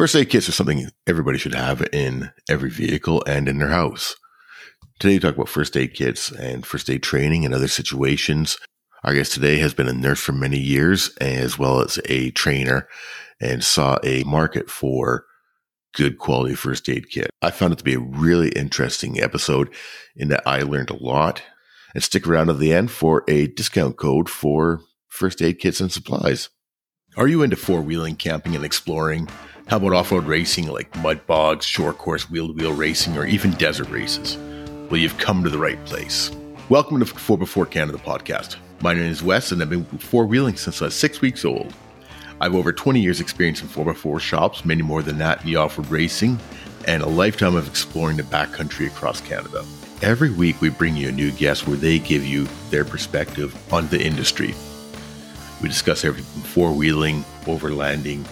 First aid kits are something everybody should have in every vehicle and in their house. Today, we talk about first aid kits and first aid training and other situations. Our guest today has been a nurse for many years, as well as a trainer, and saw a market for good quality first aid kit. I found it to be a really interesting episode in that I learned a lot. And stick around to the end for a discount code for first aid kits and supplies. Are you into four wheeling, camping, and exploring? How about off road racing like mud bogs, short course wheel to wheel racing, or even desert races? Well, you've come to the right place. Welcome to 4x4 Canada podcast. My name is Wes, and I've been four wheeling since I was six weeks old. I have over 20 years' experience in 4x4 shops, many more than that in the off road racing, and a lifetime of exploring the backcountry across Canada. Every week, we bring you a new guest where they give you their perspective on the industry. We discuss everything from four wheeling, overlanding,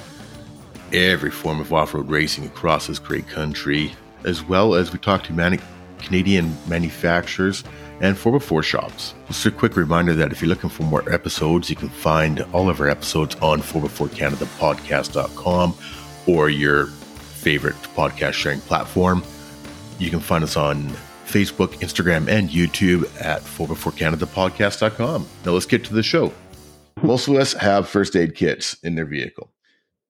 every form of off road racing across this great country, as well as we talk to many Canadian manufacturers and 4x4 shops. Just a quick reminder that if you're looking for more episodes, you can find all of our episodes on 4x4canadapodcast.com or your favorite podcast sharing platform. You can find us on Facebook, Instagram, and YouTube at 4x4canadapodcast.com. Now let's get to the show. Most of us have first aid kits in their vehicle.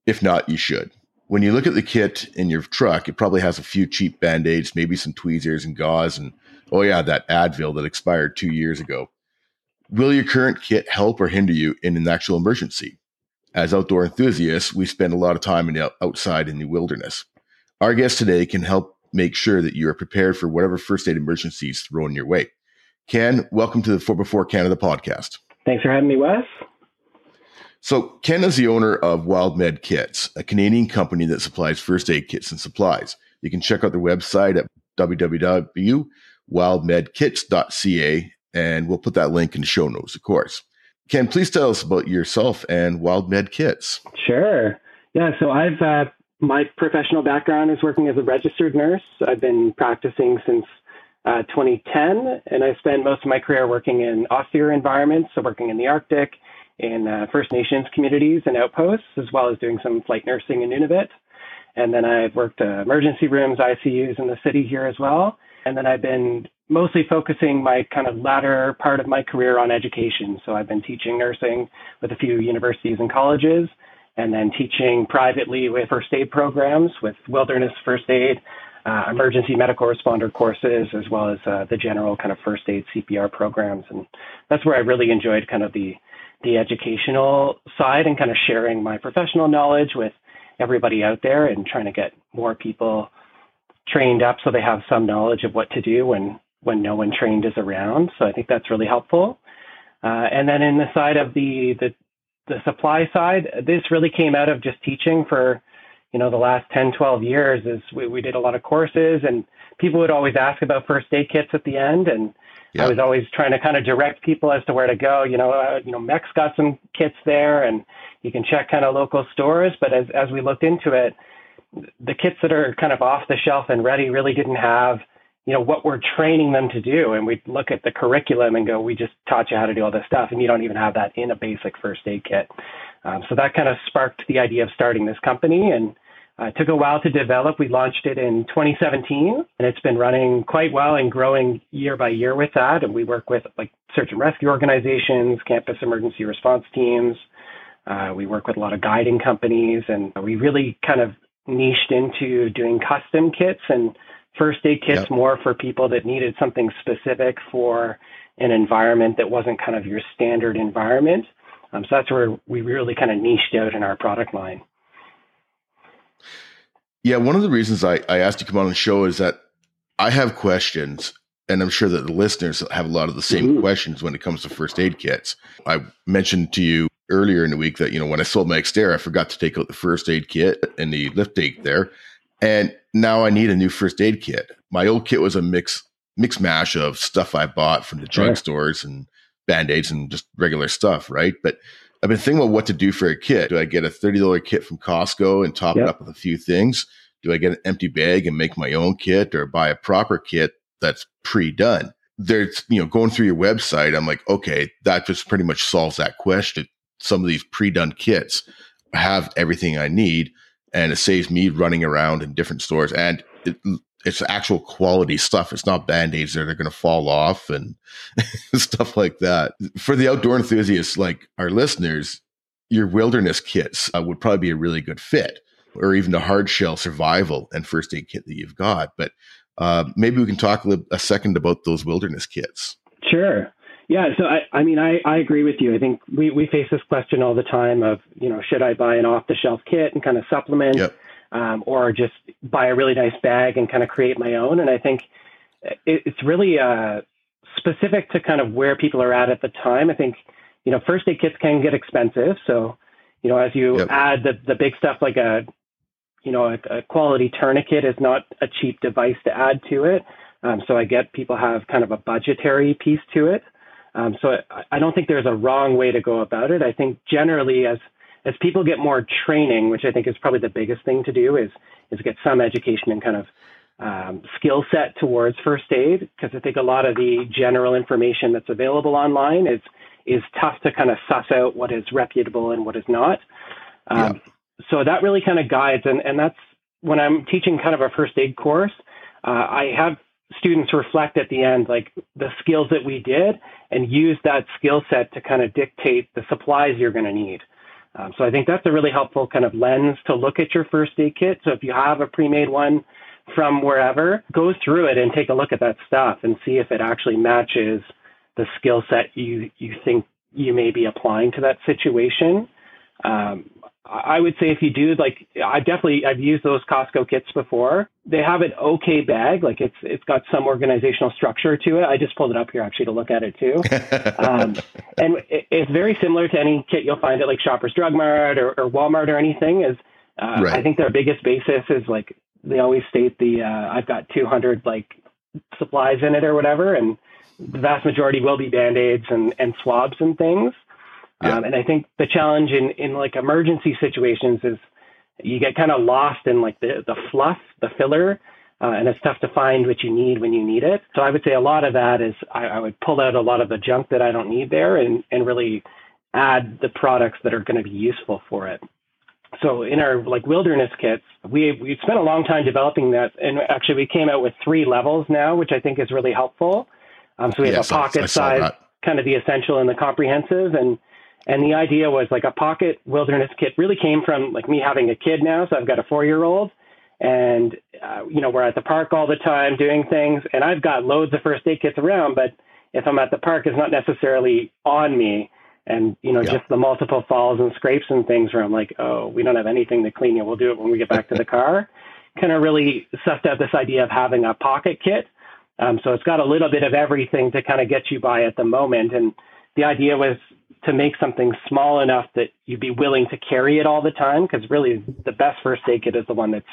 If not, you should. When you look at the kit in your truck, it probably has a few cheap band aids, maybe some tweezers and gauze, and oh, yeah, that Advil that expired two years ago. Will your current kit help or hinder you in an actual emergency? As outdoor enthusiasts, we spend a lot of time in the outside in the wilderness. Our guest today can help make sure that you are prepared for whatever first aid emergencies thrown your way. Ken, welcome to the 4x4 Canada podcast. Thanks for having me, Wes. So, Ken is the owner of Wild Med Kits, a Canadian company that supplies first aid kits and supplies. You can check out their website at www.wildmedkits.ca, and we'll put that link in the show notes, of course. Ken, please tell us about yourself and Wild Med Kits. Sure. Yeah, so I've uh, my professional background is working as a registered nurse. I've been practicing since uh, 2010, and I spent most of my career working in austere environments, so working in the Arctic in uh, First Nations communities and outposts, as well as doing some flight nursing in Nunavut. And then I've worked uh, emergency rooms, ICUs in the city here as well. And then I've been mostly focusing my kind of latter part of my career on education. So I've been teaching nursing with a few universities and colleges, and then teaching privately with first aid programs, with wilderness first aid, uh, emergency medical responder courses, as well as uh, the general kind of first aid CPR programs. And that's where I really enjoyed kind of the the educational side and kind of sharing my professional knowledge with everybody out there and trying to get more people trained up so they have some knowledge of what to do when when no one trained is around. So I think that's really helpful. Uh, and then in the side of the, the the supply side, this really came out of just teaching for you know the last 10 12 years is we, we did a lot of courses and people would always ask about first aid kits at the end and I was always trying to kind of direct people as to where to go. You know, uh, you know, MEC's got some kits there, and you can check kind of local stores. But as as we looked into it, the kits that are kind of off the shelf and ready really didn't have, you know, what we're training them to do. And we'd look at the curriculum and go, we just taught you how to do all this stuff, and you don't even have that in a basic first aid kit. Um, so that kind of sparked the idea of starting this company and it took a while to develop. We launched it in 2017, and it's been running quite well and growing year by year with that. And we work with like search and rescue organizations, campus emergency response teams. Uh, we work with a lot of guiding companies, and we really kind of niched into doing custom kits and first aid kits yep. more for people that needed something specific for an environment that wasn't kind of your standard environment. Um, so that's where we really kind of niched out in our product line. Yeah, one of the reasons I, I asked you to come on the show is that I have questions, and I'm sure that the listeners have a lot of the same mm-hmm. questions when it comes to first aid kits. I mentioned to you earlier in the week that, you know, when I sold my Xterra, I forgot to take out the first aid kit and the lift aid there. And now I need a new first aid kit. My old kit was a mix mix mash of stuff I bought from the drugstores and band-aids and just regular stuff, right? But I've been thinking about what to do for a kit. Do I get a $30 kit from Costco and top yep. it up with a few things? Do I get an empty bag and make my own kit or buy a proper kit that's pre-done? There's, you know, going through your website, I'm like, okay, that just pretty much solves that question. Some of these pre-done kits have everything I need. and it saves me running around in different stores and it, it's actual quality stuff. It's not band-aids that are going to fall off and stuff like that. For the outdoor enthusiasts like our listeners, your wilderness kits uh, would probably be a really good fit or even the hard shell survival and first aid kit that you've got. But uh, maybe we can talk a, little, a second about those wilderness kits. Sure. Yeah, so I, I mean, I, I agree with you. I think we, we face this question all the time of, you know, should I buy an off the shelf kit and kind of supplement, yep. Um, or just buy a really nice bag and kind of create my own? And I think it, it's really uh, specific to kind of where people are at at the time. I think, you know, first aid kits can get expensive. So, you know, as you yep. add the, the big stuff like a, you know, a, a quality tourniquet is not a cheap device to add to it. Um, so I get people have kind of a budgetary piece to it. Um, so I, I don't think there's a wrong way to go about it. I think generally, as as people get more training, which I think is probably the biggest thing to do, is is get some education and kind of um, skill set towards first aid. Because I think a lot of the general information that's available online is is tough to kind of suss out what is reputable and what is not. Um, yeah. So that really kind of guides, and and that's when I'm teaching kind of a first aid course. Uh, I have students reflect at the end like the skills that we did and use that skill set to kind of dictate the supplies you're going to need. Um, so I think that's a really helpful kind of lens to look at your first aid kit. So if you have a pre-made one from wherever, go through it and take a look at that stuff and see if it actually matches the skill set you you think you may be applying to that situation. Um, I would say if you do like I definitely I've used those Costco kits before. They have an okay bag, like it's it's got some organizational structure to it. I just pulled it up here actually to look at it too, um, and it, it's very similar to any kit you'll find at like Shoppers Drug Mart or, or Walmart or anything. Is uh, right. I think their biggest basis is like they always state the uh, I've got 200 like supplies in it or whatever, and the vast majority will be band aids and and swabs and things. Yeah. Um, and I think the challenge in, in like emergency situations is you get kind of lost in like the, the fluff, the filler, uh, and it's tough to find what you need when you need it. So I would say a lot of that is I, I would pull out a lot of the junk that I don't need there and, and really add the products that are going to be useful for it. So in our like wilderness kits, we we spent a long time developing that, and actually we came out with three levels now, which I think is really helpful. Um, so we have yes, a pocket size, kind of the essential and the comprehensive, and and the idea was like a pocket wilderness kit really came from like me having a kid now. So I've got a four year old and, uh, you know, we're at the park all the time doing things and I've got loads of first aid kits around, but if I'm at the park, it's not necessarily on me. And, you know, yeah. just the multiple falls and scrapes and things where I'm like, oh, we don't have anything to clean you. We'll do it when we get back to the car. Kind of really sussed out this idea of having a pocket kit. Um, so it's got a little bit of everything to kind of get you by at the moment. And the idea was to make something small enough that you'd be willing to carry it all the time because really the best first aid kit is the one that's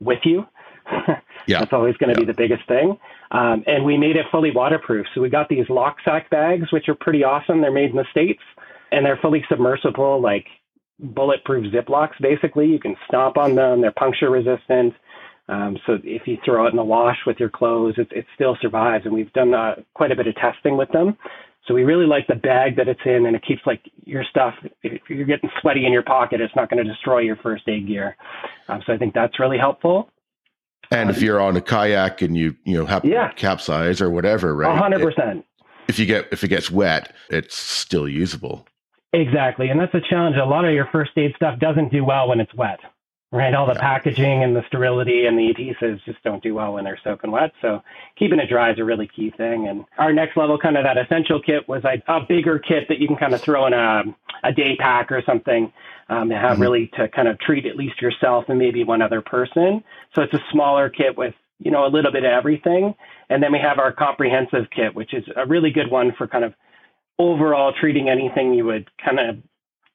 with you. yeah. That's always going to yeah. be the biggest thing. Um, and we made it fully waterproof. So we got these Loksak bags, which are pretty awesome. They're made in the States and they're fully submersible, like bulletproof Ziplocs, basically. You can stomp on them. They're puncture resistant. Um, so if you throw it in the wash with your clothes, it, it still survives. And we've done uh, quite a bit of testing with them. So we really like the bag that it's in, and it keeps like your stuff. If you're getting sweaty in your pocket, it's not going to destroy your first aid gear. Um, so I think that's really helpful. And um, if you're on a kayak and you you know have yeah. capsize or whatever, right? hundred percent. If you get if it gets wet, it's still usable. Exactly, and that's a challenge. A lot of your first aid stuff doesn't do well when it's wet right? All the yeah. packaging and the sterility and the adhesives just don't do well when they're soaking wet. So keeping it dry is a really key thing. And our next level, kind of that essential kit, was a, a bigger kit that you can kind of throw in a, a day pack or something um, and have mm-hmm. really to kind of treat at least yourself and maybe one other person. So it's a smaller kit with you know a little bit of everything. And then we have our comprehensive kit, which is a really good one for kind of overall treating anything you would kind of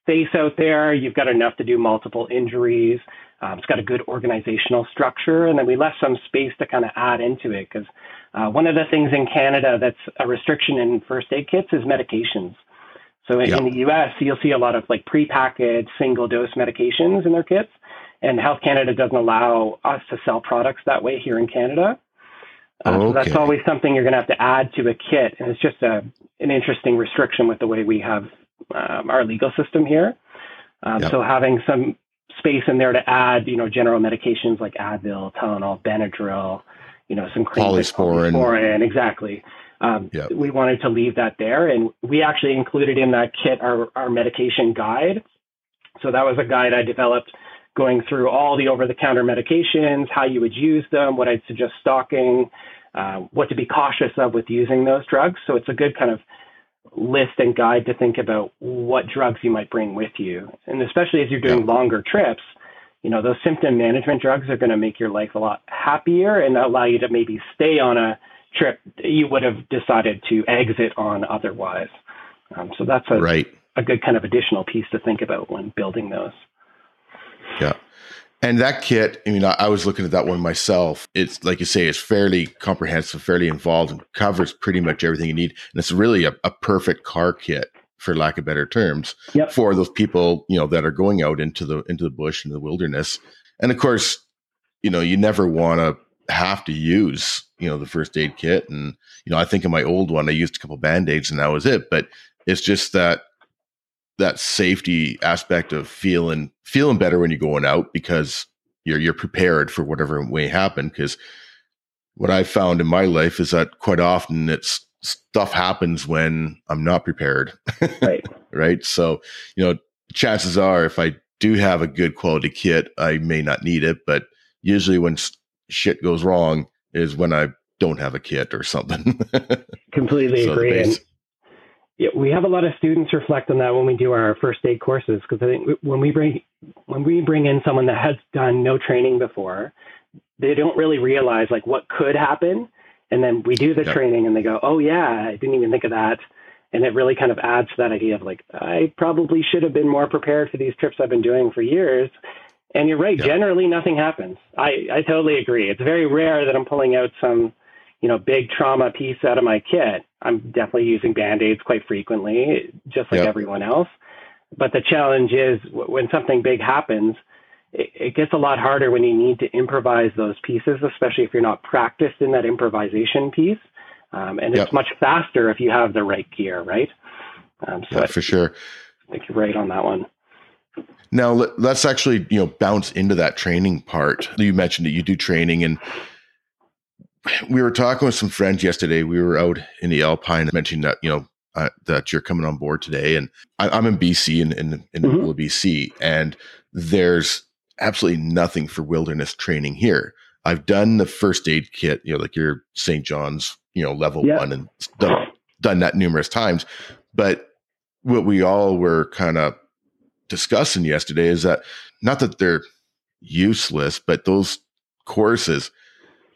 face out there. You've got enough to do multiple injuries. Um, it's got a good organizational structure, and then we left some space to kind of add into it because uh, one of the things in Canada that's a restriction in first aid kits is medications. So in, in the U.S., you'll see a lot of like prepackaged single dose medications in their kits, and Health Canada doesn't allow us to sell products that way here in Canada. Uh, okay. So that's always something you're going to have to add to a kit, and it's just a an interesting restriction with the way we have um, our legal system here. Um, yep. So having some space in there to add, you know, general medications like Advil, Tylenol, Benadryl, you know, some creams polysporin. polysporin, exactly. Um, Yep. We wanted to leave that there, and we actually included in that kit our, our medication guide. So that was a guide I developed going through all the over-the-counter medications, how you would use them, what I'd suggest stocking, uh, what to be cautious of with using those drugs. So it's a good kind of list and guide to think about what drugs you might bring with you, and especially as you're doing Yeah. longer trips. You know, those symptom management drugs are going to make your life a lot happier and allow you to maybe stay on a trip you would have decided to exit on otherwise. Um, so that's a, Right. a good kind of additional piece to think about when building those. Yeah. And that kit, I mean, I, I was looking at that one myself. It's like you say, it's fairly comprehensive, fairly involved, and covers pretty much everything you need. And it's really a, a perfect car kit, for lack of better terms, Yep. for those people, you know, that are going out into the into the bush and the wilderness. And of course, you know, you never want to have to use, you know, the first aid kit. And, you know, I think in my old one, I used a couple band-aids and that was it. But it's just that that safety aspect of feeling feeling better when you're going out because you're you're prepared for whatever may happen. Because what I found in my life is that quite often it's stuff happens when I'm not prepared, Right. right? So you know, chances are if I do have a good quality kit, I may not need it. But usually when shit goes wrong is when I don't have a kit or something. Completely So agree. base- yeah, we have a lot of students reflect on that when we do our first aid courses because I think when we bring when we bring in someone that has done no training before, they don't really realize like what could happen, and then we do the Yep. training and they go, "Oh yeah, I didn't even think of that," and it really kind of adds to that idea of like I probably should have been more prepared for these trips I've been doing for years. And you're right. Yeah. Generally, nothing happens. I, I totally agree. It's very rare that I'm pulling out some you know, big trauma piece out of my kit. I'm definitely using band-aids quite frequently, just like Yep. everyone else. But the challenge is when something big happens, it, it gets a lot harder when you need to improvise those pieces, especially if you're not practiced in that improvisation piece. Um, and Yep. it's much faster if you have the right gear, right? Um, so yeah, I for sure. think you're right on that one. Now let's actually you know bounce into that training part. You mentioned that you do training, and we were talking with some friends yesterday. We were out in the Alpine, mentioning that you know uh, that you're coming on board today, and I, I'm in BC in in, in the Mhm. middle BC, and there's absolutely nothing for wilderness training here. I've done the first aid kit, you know, like your St. John's, you know, level Yeah. one, and done, done that numerous times. But what we all were kind of discussing yesterday is that not that they're useless, but those courses,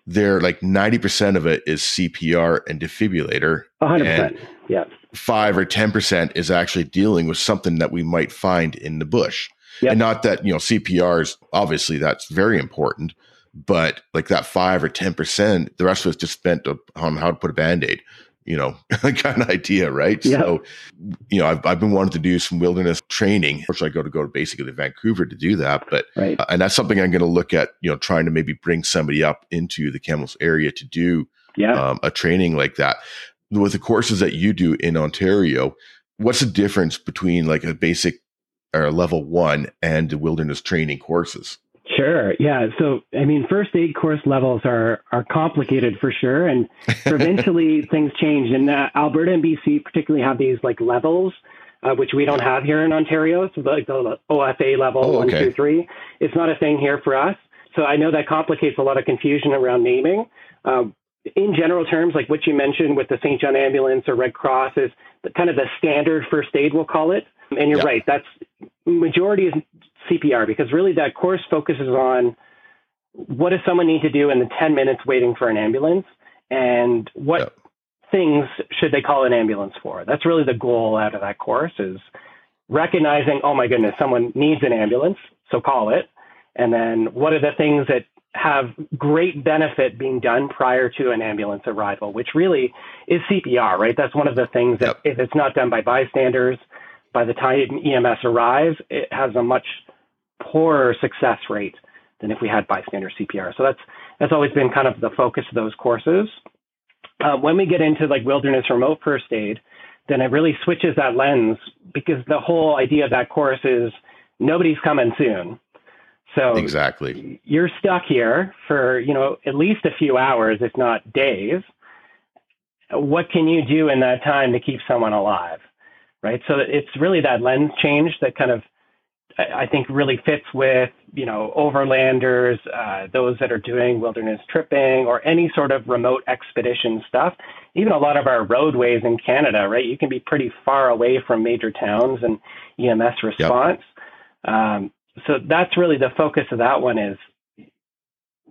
they're like 90% of it is CPR and defibrillator. 100%. yeah. Five or 10% is actually dealing with something that we might find in the bush. Yep. And not that, you know, CPR is obviously that's very important, but like that five or 10%, the rest of it's just spent on how to put a band aid, you know, kind of idea, right? Yeah. So, you know, I've, I've been wanting to do some wilderness training. Unfortunately, I go to go to basically to Vancouver to do that, but Right. uh, and that's something I'm going to look at. You know, trying to maybe bring somebody up into the Kamloops area to do Yeah. um, a training like that. With the courses that you do in Ontario, what's the difference between like a basic or level one and the wilderness training courses? Sure. Yeah. So, I mean, first aid course levels are are complicated for sure, and provincially things change. And uh, Alberta and BC particularly have these like levels, uh, which we don't have here in Ontario. So, like the OFA level Oh, one, okay. two, three, it's not a thing here for us. So, I know that complicates a lot of confusion around naming. Um, in general terms, like what you mentioned with the St. John Ambulance or Red Cross is the, kind of the standard first aid, we'll call it. And you're Yeah. right, that's majority is CPR because really that course focuses on what does someone need to do in the 10 minutes waiting for an ambulance and what Yep. things should they call an ambulance for. That's really the goal out of that course is recognizing, oh my goodness, someone needs an ambulance, so call it. And then what are the things that have great benefit being done prior to an ambulance arrival, which really is CPR, right? That's one of the things that Yep. if it's not done by bystanders, by the time EMS arrives, it has a much poorer success rate than if we had bystander CPR. So that's that's always been kind of the focus of those courses. Uh, when we get into like wilderness remote first aid, then it really switches that lens because the whole idea of that course is nobody's coming soon. So exactly, you're stuck here for you know at least a few hours, if not days. What can you do in that time to keep someone alive, right? So it's really that lens change that kind of I think really fits with you know overlanders, uh, those that are doing wilderness tripping or any sort of remote expedition stuff. Even a lot of our roadways in Canada, right? You can be pretty far away from major towns and EMS response. Yep. Um, so that's really the focus of that one is,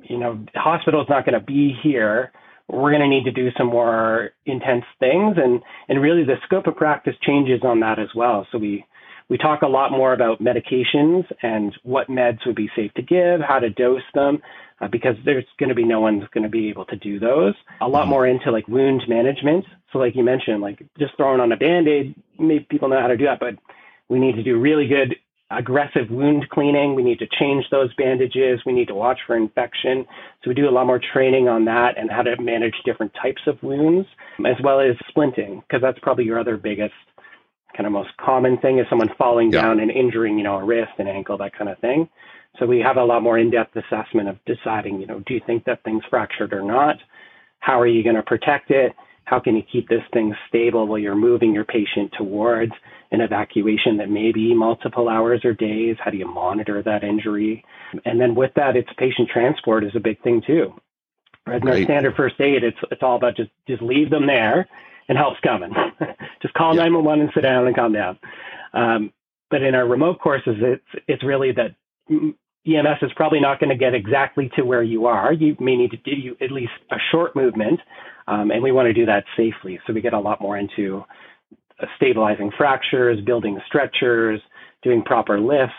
you know, hospital is not going to be here. We're going to need to do some more intense things, and and really the scope of practice changes on that as well. So we we talk a lot more about medications and what meds would be safe to give, how to dose them, uh, because there's going to be no one's going to be able to do those. A lot mm-hmm. more into like wound management. So, like you mentioned, like just throwing on a band aid, maybe people know how to do that, but we need to do really good aggressive wound cleaning. We need to change those bandages. We need to watch for infection. So we do a lot more training on that and how to manage different types of wounds, as well as splinting, because that's probably your other biggest kind of most common thing is someone falling yeah. down and injuring, you know, a wrist, an ankle, that kind of thing. So we have a lot more in-depth assessment of deciding, you know, do you think that thing's fractured or not? How are you going to protect it? How can you keep this thing stable while you're moving your patient towards an evacuation that may be multiple hours or days? How do you monitor that injury? And then with that, it's patient transport is a big thing too. Right. In our standard first aid, it's it's all about just just leave them there and help's coming. Just call yeah. 911 and sit down and calm down. Um, but in our remote courses, it's it's really that EMS is probably not going to get exactly to where you are. You may need to do at least a short movement, um, and we want to do that safely. So we get a lot more into uh, stabilizing fractures, building stretchers, doing proper lifts,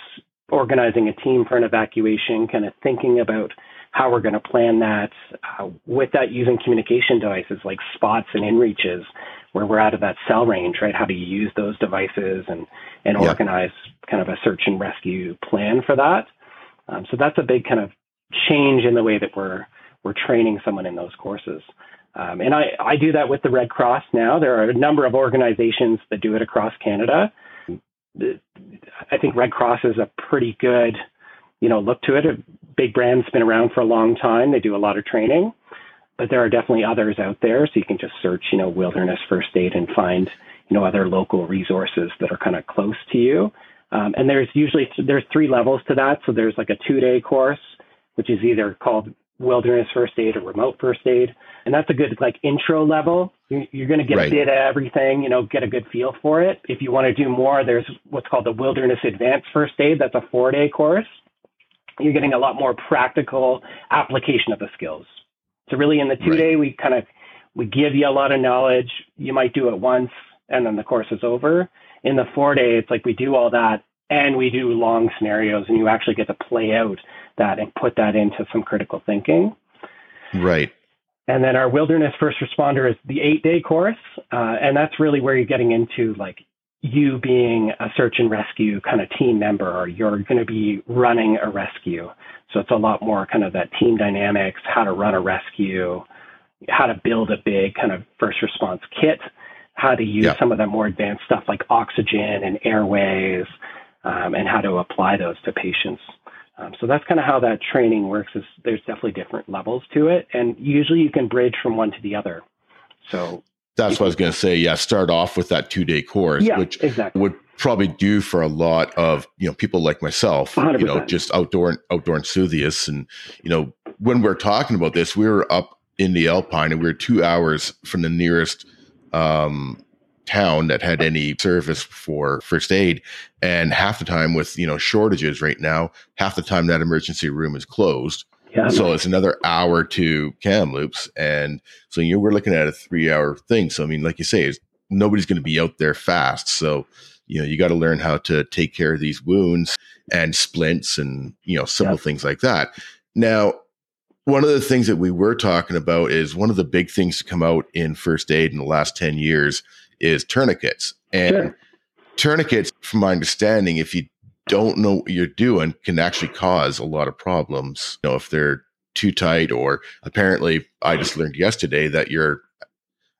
organizing a team for an evacuation, kind of thinking about how we're going to plan that uh, with that using communication devices like spots and inReaches where we're out of that cell range, right? How do you use those devices and, and yeah. organize kind of a search and rescue plan for that? Um, so that's a big kind of change in the way that we're, we're training someone in those courses. Um, and I, I do that with the Red Cross now. There are a number of organizations that do it across Canada. I think Red Cross is a pretty good, you know, look to it A big brand's been around for a long time. They do a lot of training, but there are definitely others out there. So you can just search, you know, wilderness first aid and find, you know, other local resources that are kind of close to you. Um, and there's usually there's three levels to that. So there's like a two day course, which is either called wilderness first aid or remote first aid, and that's a good like intro level. You're going to get right. a bit of everything, you know, get a good feel for it. If you want to do more, there's what's called the wilderness advanced first aid. That's a four day course you're getting a lot more practical application of the skills. So really in the two right. day, we kind of, we give you a lot of knowledge. You might do it once and then the course is over. In the four day, it's like we do all that and we do long scenarios and you actually get to play out that and put that into some critical thinking. Right. And then our wilderness first responder is the eight day course. Uh, and that's really where you're getting into like you being a search and rescue kind of team member or you're going to be running a rescue. So it's a lot more kind of that team dynamics, how to run a rescue, how to build a big kind of first response kit, how to use yeah. some of the more advanced stuff like oxygen and airways, um, and how to apply those to patients. Um, so that's kind of how that training works. Is there's definitely different levels to it, and usually you can bridge from one to the other. So that's what I was going to say. Yeah, start off with that two day course, yeah, which exactly. would probably do for a lot of you know people like myself. 100%. You know, just outdoor outdoor enthusiasts, and you know when we're talking about this, we were up in the Alpine, and we were two hours from the nearest um, town that had any service for first aid, and half the time with you know shortages right now, half the time that emergency room is closed. Yeah. So it's another hour to Kamloops. And so you know, we're looking at a three hour thing. So, I mean, like you say, nobody's going to be out there fast. So, you know, you got to learn how to take care of these wounds and splints and, you know, simple yeah. things like that. Now, one of the things that we were talking about is one of the big things to come out in first aid in the last 10 years is tourniquets. And sure. tourniquets, from my understanding, if you don't know what you're doing can actually cause a lot of problems. You know, if they're too tight, or apparently, I just learned yesterday that you're,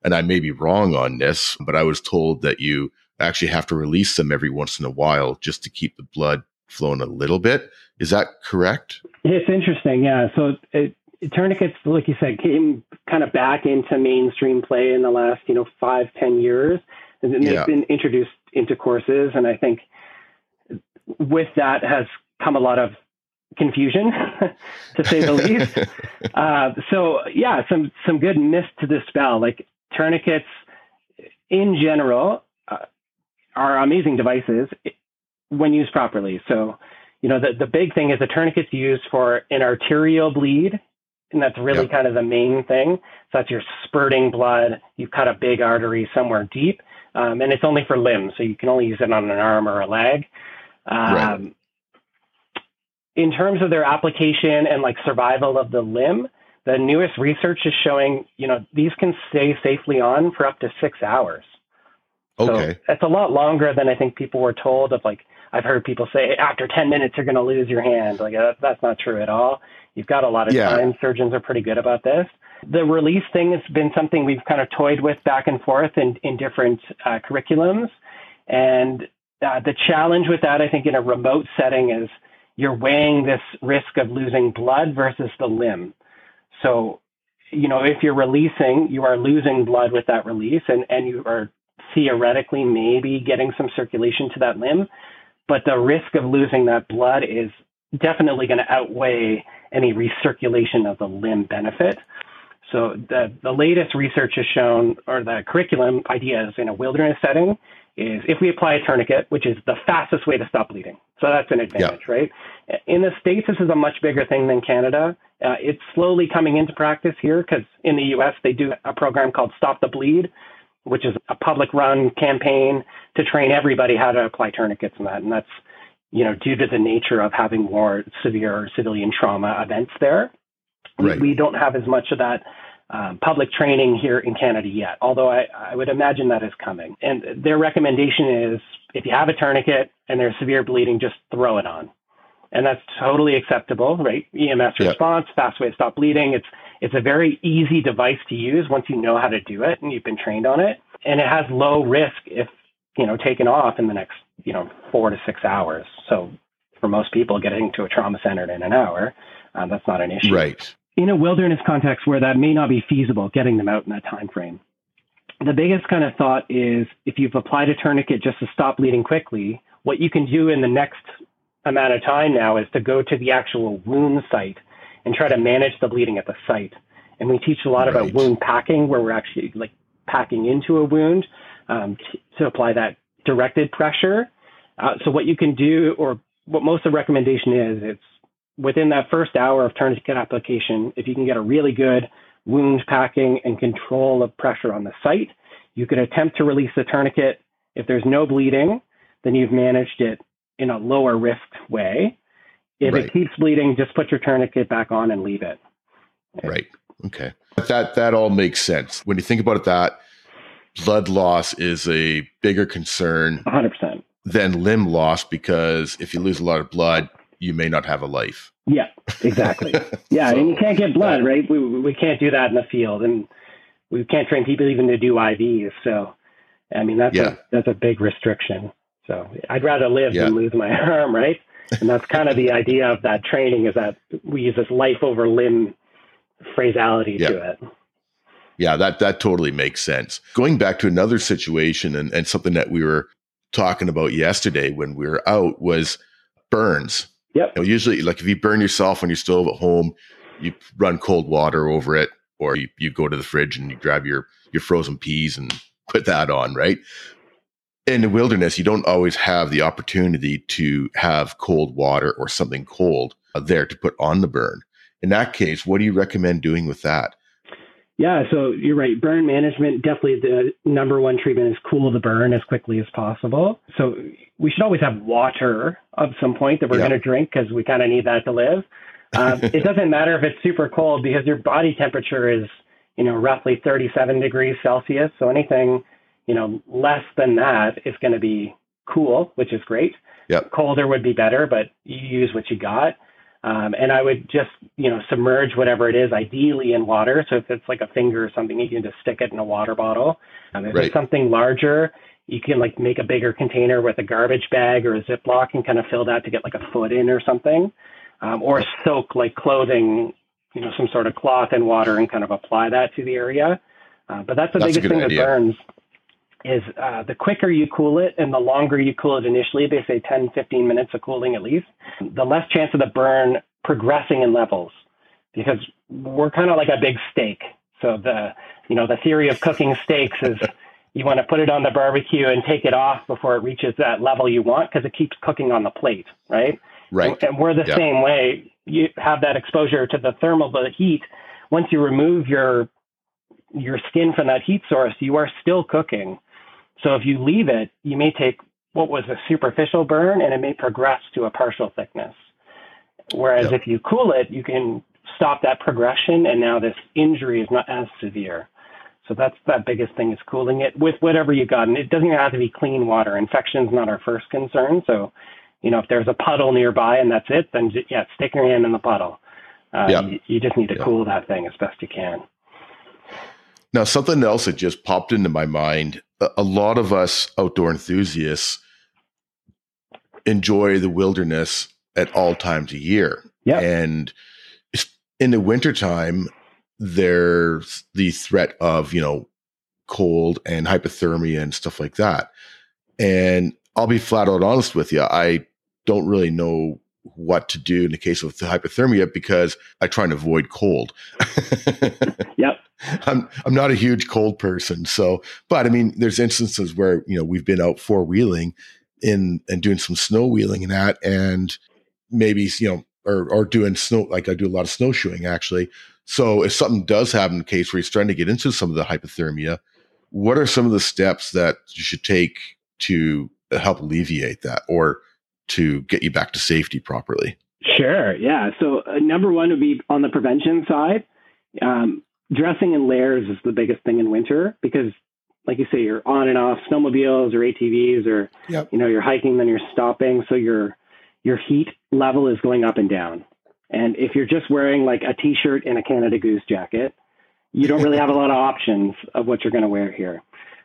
and I may be wrong on this, but I was told that you actually have to release them every once in a while just to keep the blood flowing a little bit. Is that correct? It's interesting. Yeah. So it, tourniquets, like you said, came kind of back into mainstream play in the last, you know, five, ten years. And then they've yeah. been introduced into courses. And I think with that has come a lot of confusion, to say the least. Uh, so yeah, some some good myths to dispel. Like tourniquets, in general, uh, are amazing devices when used properly. So, you know, the the big thing is the tourniquet's used for an arterial bleed, and that's really yep. kind of the main thing. So that's your spurting blood. You've cut a big artery somewhere deep, um, and it's only for limbs, so you can only use it on an arm or a leg. Um, right in terms of their application and like survival of the limb, the newest research is showing, you know, these can stay safely on for up to six hours. Okay. So it's a lot longer than I think people were told of like, I've heard people say after 10 minutes, you're going to lose your hand. Like that, that's not true at all. You've got a lot of yeah. time. Surgeons are pretty good about this. The release thing has been something we've kind of toyed with back and forth in, in different uh, curriculums. And uh, the challenge with that, I think, in a remote setting is you're weighing this risk of losing blood versus the limb. So, you know, if you're releasing, you are losing blood with that release, and, and you are theoretically maybe getting some circulation to that limb. But the risk of losing that blood is definitely going to outweigh any recirculation of the limb benefit. So the, the latest research has shown, or the curriculum ideas in a wilderness setting, is if we apply a tourniquet, which is the fastest way to stop bleeding. So that's an advantage, yeah. right? In the States, this is a much bigger thing than Canada. Uh, it's slowly coming into practice here because in the US, they do a program called Stop the Bleed, which is a public run campaign to train everybody how to apply tourniquets and that. And that's, you know, due to the nature of having more severe civilian trauma events there. Right. We don't have as much of that um, public training here in Canada yet, although I, I would imagine that is coming. And their recommendation is if you have a tourniquet and there's severe bleeding, just throw it on. And that's totally acceptable, right? EMS response, fast way to stop bleeding. It's it's a very easy device to use once you know how to do it and you've been trained on it. And it has low risk if, you know, taken off in the next, you know, four to six hours. So for most people, getting to a trauma center in an hour, uh, that's not an issue. Right in a wilderness context where that may not be feasible, getting them out in that time frame. The biggest kind of thought is if you've applied a tourniquet just to stop bleeding quickly, what you can do in the next amount of time now is to go to the actual wound site and try to manage the bleeding at the site. And we teach a lot right. about wound packing, where we're actually like packing into a wound um, t- to apply that directed pressure. Uh, so what you can do, or what most of the recommendation is, it's within that first hour of tourniquet application, if you can get a really good wound packing and control of pressure on the site, you can attempt to release the tourniquet. If there's no bleeding, then you've managed it in a lower risk way. If right. it keeps bleeding, just put your tourniquet back on and leave it. Right. Okay. That that all makes sense. When you think about it that blood loss is a bigger concern 100% than limb loss because if you lose a lot of blood, you may not have a life. Yeah, exactly. Yeah, so, and you can't get blood, right? We we can't do that in the field, and we can't train people even to do IVs. So, I mean, that's yeah. a that's a big restriction. So, I'd rather live yeah. than lose my arm, right? And that's kind of the idea of that training is that we use this life over limb phraseality yeah. to it. Yeah, that that totally makes sense. Going back to another situation and, and something that we were talking about yesterday when we were out was burns. Yep. You know, usually, like if you burn yourself on your stove at home, you run cold water over it, or you, you go to the fridge and you grab your your frozen peas and put that on, right? In the wilderness, you don't always have the opportunity to have cold water or something cold uh, there to put on the burn. In that case, what do you recommend doing with that? Yeah, so you're right. Burn management, definitely the number one treatment is cool the burn as quickly as possible. So we should always have water of some point that we're going to drink because we kind of need that to live. Um, it doesn't matter if it's super cold because your body temperature is, you know, roughly 37 degrees Celsius. So anything, you know, less than that is going to be cool, which is great. Yep. Colder would be better, but you use what you got. Um, and I would just, you know, submerge whatever it is, ideally in water. So if it's like a finger or something, you can just stick it in a water bottle. Um, if right. it's something larger, you can like make a bigger container with a garbage bag or a Ziploc and kind of fill that to get like a foot in or something, um, or soak like clothing, you know, some sort of cloth in water and kind of apply that to the area. Uh, but that's the that's biggest thing idea. that burns is uh, the quicker you cool it and the longer you cool it initially, they say 10, 15 minutes of cooling at least, the less chance of the burn progressing in levels because we're kind of like a big steak. So the, you know, the theory of cooking steaks is you want to put it on the barbecue and take it off before it reaches that level you want because it keeps cooking on the plate, right? Right. And, and we're the yep. same way. You have that exposure to the thermal the heat. Once you remove your your skin from that heat source, you are still cooking. So if you leave it, you may take what was a superficial burn and it may progress to a partial thickness. Whereas yep. if you cool it, you can stop that progression and now this injury is not as severe. So that's that biggest thing is cooling it with whatever you got. And it doesn't have to be clean water. Infection is not our first concern. So, you know, if there's a puddle nearby and that's it, then yeah, stick your hand in the puddle. Uh, yeah. you, you, just need to yeah. cool that thing as best you can. Now, something else that just popped into my mind a lot of us outdoor enthusiasts enjoy the wilderness at all times a year. Yeah. And in the wintertime, there's the threat of, you know, cold and hypothermia and stuff like that. And I'll be flat out honest with you. I don't really know what to do in the case of the hypothermia because I try and avoid cold. yep. I'm I'm not a huge cold person, so but I mean, there's instances where you know we've been out four wheeling in and doing some snow wheeling and that, and maybe you know, or or doing snow like I do a lot of snowshoeing actually. So if something does happen in case where he's trying to get into some of the hypothermia, what are some of the steps that you should take to help alleviate that or to get you back to safety properly? Sure. Yeah. So uh, number one would be on the prevention side. Um, dressing in layers is the biggest thing in winter because like you say, you're on and off snowmobiles or ATVs or yep. you know, you're hiking, then you're stopping. So your your heat level is going up and down. And if you're just wearing like a t-shirt and a Canada Goose jacket, you don't really have a lot of options of what you're going to wear here.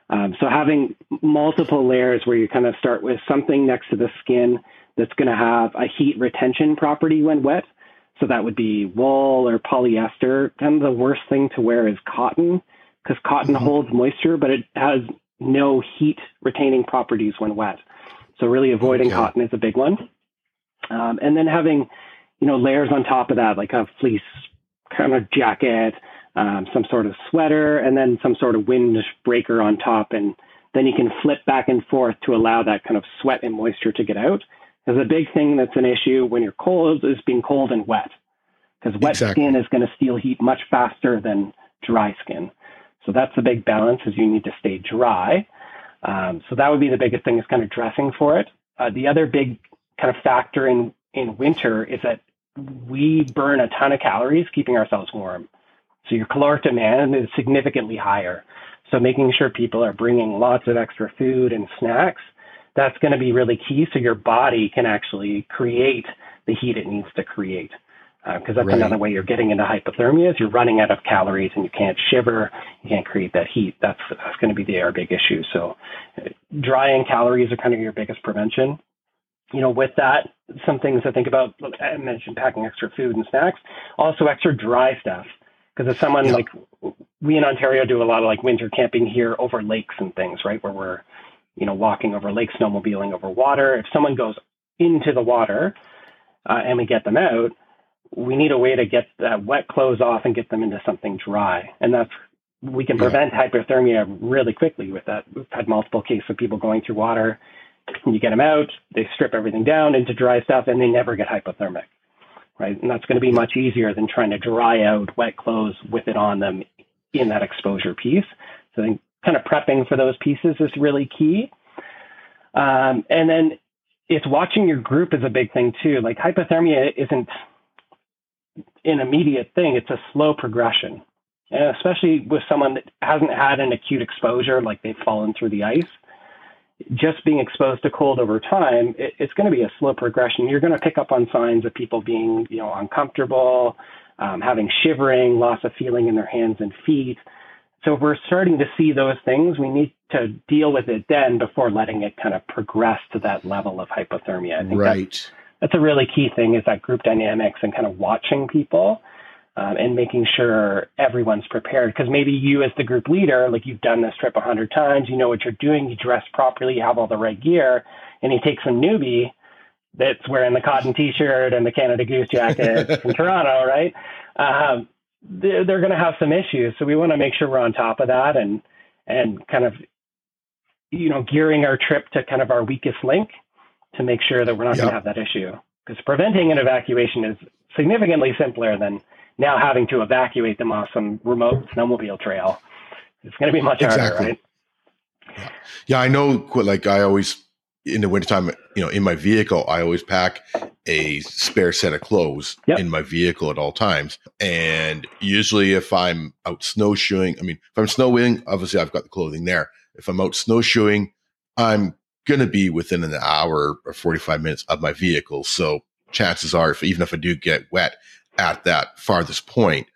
Um, so having multiple layers where you kind of start with something next to the skin that's going to have a heat retention property when wet, so that would be wool or polyester. Kind of the worst thing to wear is cotton because cotton mm-hmm. holds moisture, but it has no heat retaining properties when wet. So really avoiding okay. cotton is a big one. Um, and then having, you know, layers on top of that, like a fleece kind of jacket, um, some sort of sweater, and then some sort of wind breaker on top. And then you can flip back and forth to allow that kind of sweat and moisture to get out. Because a big thing that's an issue when you're cold is being cold and wet. Because wet exactly. skin is going to steal heat much faster than dry skin. So that's the big balance is you need to stay dry. Um, so that would be the biggest thing is kind of dressing for it. Uh, the other big kind of factor in, in winter is that we burn a ton of calories keeping ourselves warm. So your caloric demand is significantly higher. So making sure people are bringing lots of extra food and snacks that's going to be really key so your body can actually create the heat it needs to create. Because uh, that's right. another way you're getting into hypothermia is you're running out of calories and you can't shiver, you can't create that heat. That's, that's going to be the, our big issue. So uh, drying calories are kind of your biggest prevention. You know, with that, some things I think about, I mentioned packing extra food and snacks, also extra dry stuff. Because as someone yeah. like we in Ontario do a lot of like winter camping here over lakes and things, right? Where we're you know, walking over lakes, snowmobiling over water. If someone goes into the water uh, and we get them out, we need a way to get that wet clothes off and get them into something dry. And that's we can prevent yeah. hypothermia really quickly with that. We've had multiple cases of people going through water. You get them out, they strip everything down into dry stuff, and they never get hypothermic, right? And that's going to be much easier than trying to dry out wet clothes with it on them in that exposure piece. So I think kind of prepping for those pieces is really key. Um, and then it's watching your group is a big thing too. Like hypothermia isn't an immediate thing; it's a slow progression, and especially with someone that hasn't had an acute exposure, like they've fallen through the ice. Just being exposed to cold over time, it, it's going to be a slow progression. You're going to pick up on signs of people being, you know, uncomfortable, um, having shivering, loss of feeling in their hands and feet So if we're starting to see those things, we need to deal with it then before letting it kind of progress to that level of hypothermia. I think right. that's, that's a really key thing is that group dynamics and kind of watching people um, and making sure everyone's prepared. Because maybe you, as the group leader, like you've done this trip a hundred times, you know what you're doing, you dress properly, you have all the right gear, and you take some newbie that's wearing the cotton T-shirt and the Canada Goose jacket from Toronto, right? Um, they're, they're going to have some issues, so we want to make sure we're on top of that and and kind of you know gearing our trip to kind of our weakest link to make sure that we're not yep. going to have that issue. Because preventing an evacuation is significantly simpler than now having to evacuate them off some remote snowmobile trail. It's going to be much exactly. harder, right? Yeah. yeah, I know. Like I always in the wintertime, you know, in my vehicle, I always pack a spare set of clothes yep. in my vehicle at all times. And usually, if I'm out snowshoeing, I mean, if I'm snowing, obviously I've got the clothing there. If I'm out snowshoeing, I'm going to be within an hour or 45 minutes of my vehicle. So chances are, if even if I do get wet at that farthest point,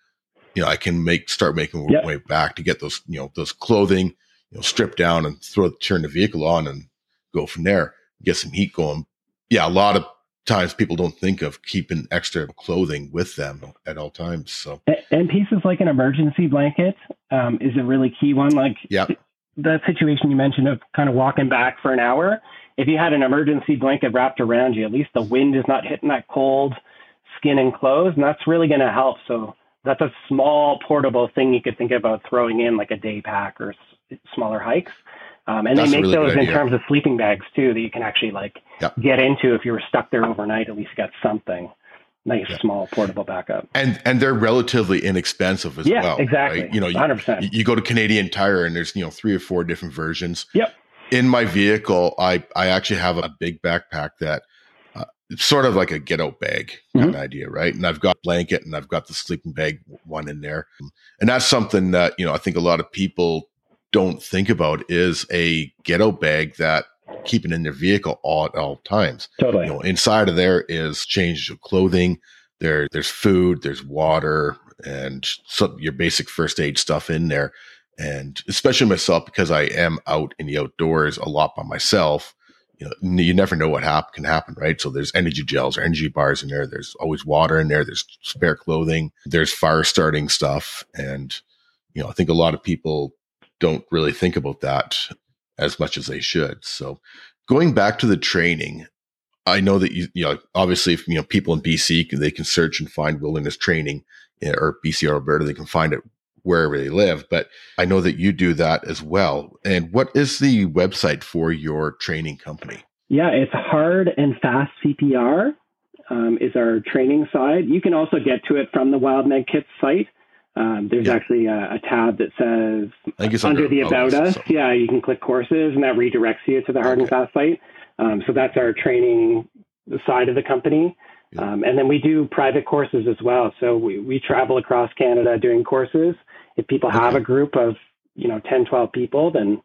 you know, I can make start making yep. way back to get those, you know, those clothing, you know, stripped down and throw turn the vehicle on and go from there, get some heat going. Yeah, a lot of times people don't think of keeping extra clothing with them at all times. So, and pieces like an emergency blanket um, is a really key one. Like, yeah, that situation you mentioned of kind of walking back for an hour. If you had an emergency blanket wrapped around you, at least the wind is not hitting that cold skin and clothes, and that's really going to help. So that's a small portable thing you could think about throwing in like a day pack or s- smaller hikes. Um, and That's they make really those in terms of sleeping bags too that you can actually like yep. get into if you were stuck there overnight. At least you got something nice, small, portable backup. And and they're relatively inexpensive as yeah, well. exactly. Right? You know, you, 100%. you go to Canadian Tire and there's you know three or four different versions. Yep. In my vehicle, I I actually have a big backpack that uh, it's sort of like a get out bag mm-hmm. kind of idea, right? And I've got blanket and I've got the sleeping bag one in there, and that's something that you know I think a lot of people don't think about is a get out bag that keeping in their vehicle all at all times. Totally. You know, inside of there is change of clothing. There, there's food, there's water, and some your basic first aid stuff in there. And especially myself, because I am out in the outdoors a lot by myself. You know, you never know what hap- can happen, right? So there's energy gels or energy bars in there. There's always water in there. There's spare clothing. There's fire starting stuff, and you know, I think a lot of people don't really think about that as much as they should. So going back to the training, I know that you, you know, obviously, if, you know, people in BC they can search and find wilderness training eh, or BC or Alberta, they can find it wherever they live. But I know that you do that as well. And what is the website for your training company? Yeah, it's hard and fast CPR um, is our training side. You can also get to it from the Wild Med Kits site. Um, there's yeah. actually a, a, tab that says under, under, the About Us. So. Yeah, you can click courses and that redirects you to the Hard okay. and Fast site. Um, so that's our training side of the company. Yeah. Um, and then we do private courses as well. So we, we travel across Canada doing courses. If people have okay. a group of, you know, 10, 12 people, then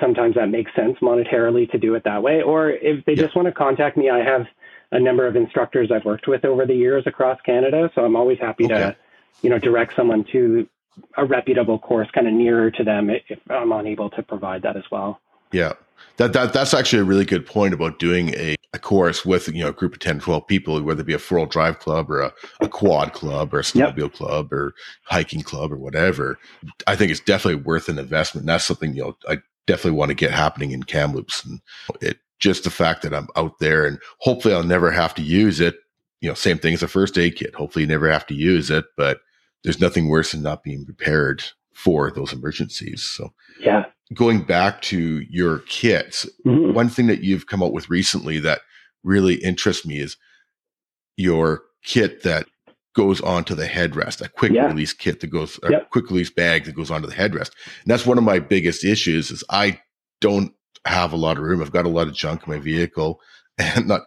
sometimes that makes sense monetarily to do it that way. Or if they yeah. just want to contact me, I have a number of instructors I've worked with over the years across Canada. So I'm always happy okay. to you know, direct someone to a reputable course kind of nearer to them if I'm unable to provide that as well. Yeah. That, that that's actually a really good point about doing a, a course with you know a group of 10 12 people whether it be a four-wheel drive club or a, a quad club or a snowmobile yep. club or hiking club or whatever i think it's definitely worth an investment and that's something you know i definitely want to get happening in kamloops and it just the fact that i'm out there and hopefully i'll never have to use it you know, same thing as a first aid kit. Hopefully you never have to use it, but there's nothing worse than not being prepared for those emergencies. So yeah. Going back to your kits, mm-hmm. one thing that you've come up with recently that really interests me is your kit that goes onto the headrest, a quick yeah. release kit that goes, a yep. quick release bag that goes onto the headrest. And that's one of my biggest issues is I don't have a lot of room. I've got a lot of junk in my vehicle and not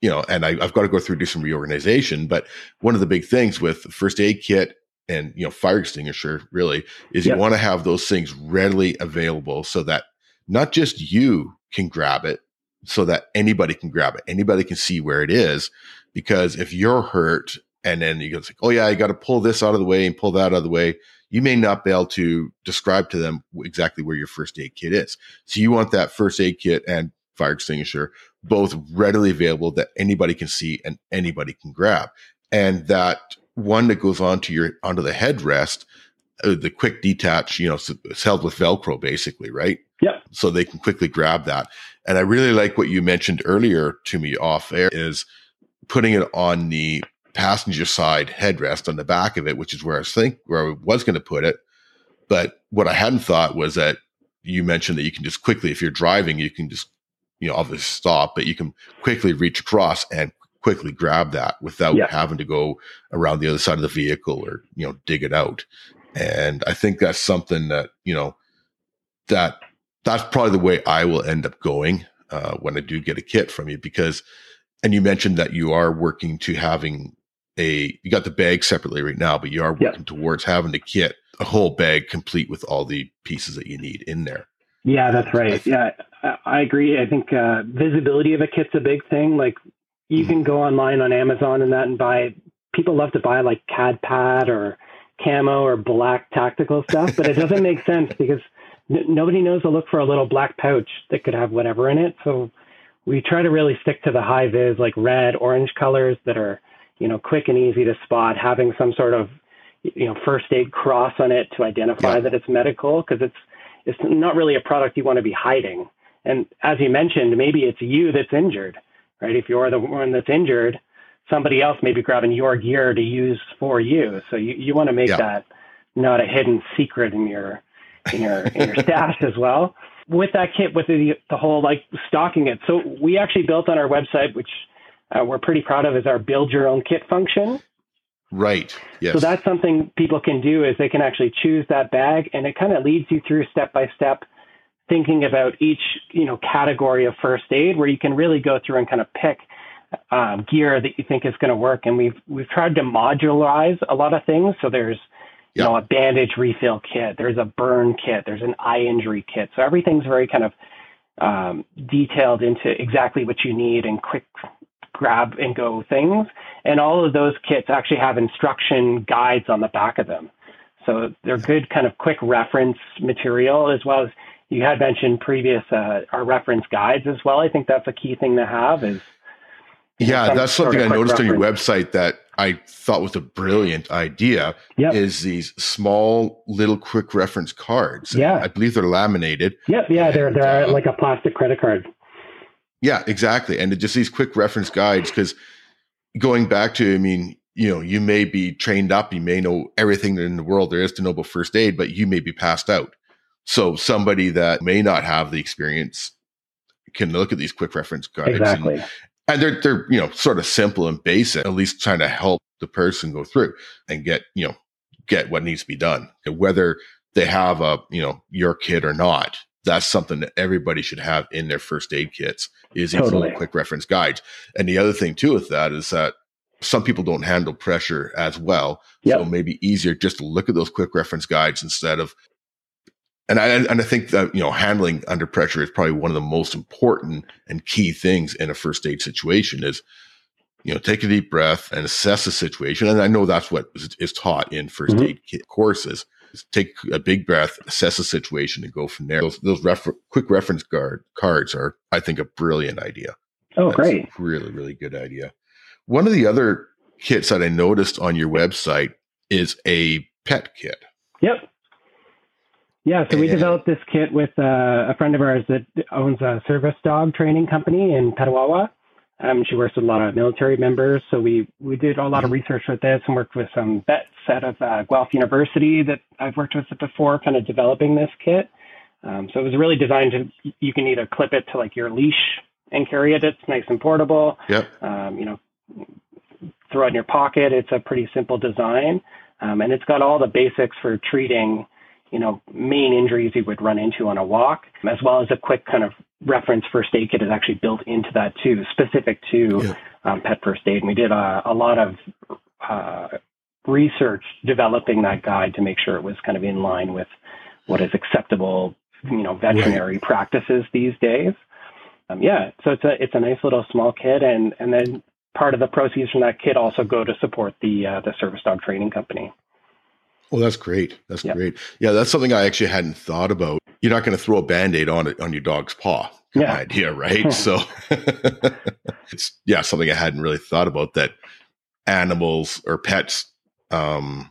you know, and I, have got to go through do some reorganization. But one of the big things with first aid kit and you know fire extinguisher really is you want to have those things readily available so that not just you can grab it, so that anybody can grab it, anybody can see where it is. Because if you're hurt and then you go like, oh yeah, I got to pull this out of the way and pull that out of the way, you may not be able to describe to them exactly where your first aid kit is. So you want that first aid kit and fire extinguisher both readily available that anybody can see and anybody can grab. And that one that goes onto your onto the headrest, uh, the quick detach, you know, it's held with Velcro basically, right? Yeah. So they can quickly grab that. And I really like what you mentioned earlier to me off air is putting it on the passenger side headrest on the back of it, which is where I was think where I was going to put it. But what I hadn't thought was that you mentioned that you can just quickly, if you're driving, you can just, you know, obviously stop, but you can quickly reach across and quickly grab that without yeah. having to go around the other side of the vehicle or, you know, dig it out. And I think that's something that, you know, that that's probably the way I will end up going uh, when I do get a kit from you because, and you mentioned that you are working to having a, you got the bag separately right now, but you are working towards having the kit, a whole bag complete with all the pieces that you need in there. Yeah, that's right. Yeah, I agree. I think uh, visibility of a kit's a big thing. Like you mm-hmm. can go online on Amazon and that and buy, people love to buy like CADPAT or camo or black tactical stuff, but it doesn't make sense because n- nobody knows to look for a little black pouch that could have whatever in it. So we try to really stick to the high vis, like red, orange colors that are, you know, quick and easy to spot, having some sort of, you know, first aid cross on it to identify yeah. that it's medical because it's, it's not really a product you want to be hiding. And as you mentioned, maybe it's you that's injured, right? If you're the one that's injured, somebody else may be grabbing your gear to use for you. So you, you want to make yeah. that not a hidden secret in your in your in your stash as well. With that kit, with the the whole like stocking it. So we actually built on our website, which uh, we're pretty proud of, is our build your own kit function. Right. Yes. So that's something people can do is they can actually choose that bag, and it kind of leads you through step by step thinking about each you know category of first aid, where you can really go through and kind of pick um, gear that you think is going to work. And we've we've tried to modularize a lot of things. So there's you know a bandage refill kit, there's a burn kit, there's an eye injury kit. So everything's very kind of um, detailed into exactly what you need and quick grab and go things. And all of those kits actually have instruction guides on the back of them. So they're good kind of quick reference material as well as you had mentioned previous uh, our reference guides as well. I think that's a key thing to have is yeah, that's something I noticed reference. on your website that I thought was a brilliant idea. Yep. Is these small little quick reference cards? Yeah, I believe they're laminated. Yep, yeah, they're they're uh, like a plastic credit card. Yeah, exactly, and just these quick reference guides because going back to, I mean, you know, you may be trained up, you may know everything in the world there is to know about first aid, but you may be passed out. So somebody that may not have the experience can look at these quick reference guides exactly. and, and they're they're you know sort of simple and basic, at least trying to help the person go through and get you know get what needs to be done, whether they have a you know your kit or not. That's something that everybody should have in their first aid kits is these totally. little quick reference guides. And the other thing too with that is that some people don't handle pressure as well. Yep. So maybe easier just to look at those quick reference guides instead of and I and I think that you know handling under pressure is probably one of the most important and key things in a first aid situation is you know take a deep breath and assess the situation. And I know that's what is taught in 1st mm-hmm. aid courses. Take a big breath assess the situation and go from there. Those those refer- quick reference guard cards are I think a brilliant idea. Oh that's great. really really good idea. One of the other kits that I noticed on your website is a pet kit. Yep yeah, so we developed this kit with uh, a friend of ours that owns a service dog training company in Petawawa. Um, she works with a lot of military members, so we we did a lot of mm-hmm. research with this and worked with some vets out of uh, Guelph University that I've worked with before, kind of developing this kit. Um, so it was really designed to you can either clip it to like your leash and carry it. It's nice and portable. Yep. Um, you know, throw it in your pocket. It's a pretty simple design, um, and it's got all the basics for treating you know, main injuries you would run into on a walk, as well as a quick kind of reference first aid kit is actually built into that too, specific to yeah. um, pet first aid. And we did a, a lot of uh, research developing that guide to make sure it was kind of in line with what is acceptable, you know, veterinary right. practices these days. Um, yeah, so it's a it's a nice little small kit, and and then part of the proceeds from that kit also go to support the uh, the service dog training company. Oh, that's great. That's yep. great. Yeah, that's something I actually hadn't thought about. You're not going to throw a band-aid on it on your dog's paw. Yeah. idea, right? so it's yeah, something I hadn't really thought about that animals or pets um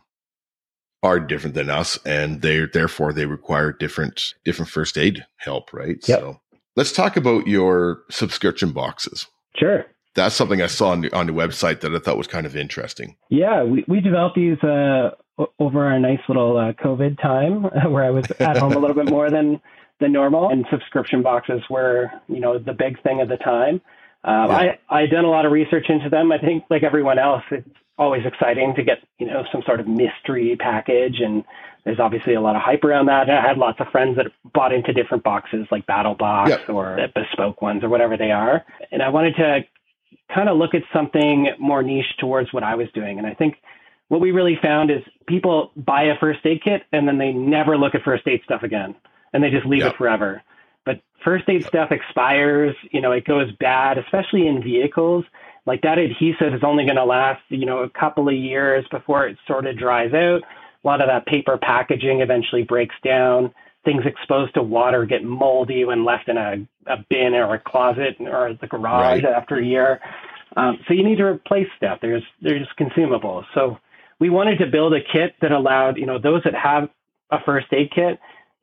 are different than us and they therefore they require different different first aid help, right? Yep. So let's talk about your subscription boxes. Sure that's something I saw on the, on the website that I thought was kind of interesting. Yeah, we, we developed these uh, over our nice little uh, COVID time where I was at home a little bit more than than normal, and subscription boxes were you know the big thing of the time. Um, yeah. I I done a lot of research into them. I think like everyone else, it's always exciting to get you know some sort of mystery package and there's obviously a lot of hype around that. I had lots of friends that bought into different boxes like Battle Box yep. or bespoke ones or whatever they are. And I wanted to kind of look at something more niche towards what I was doing. And I think what we really found is people buy a first aid kit and then they never look at first aid stuff again and they just leave yep. it forever. But first aid stuff expires, you know, it goes bad, especially in vehicles. Like that adhesive is only going to last, you know, a couple of years before it sort of dries out. A lot of that paper packaging eventually breaks down things exposed to water get moldy when left in a, a bin or a closet or the garage right. after a year. Um, so you need to replace stuff. There's there's consumables. So we wanted to build a kit that allowed you know those that have a first aid kit.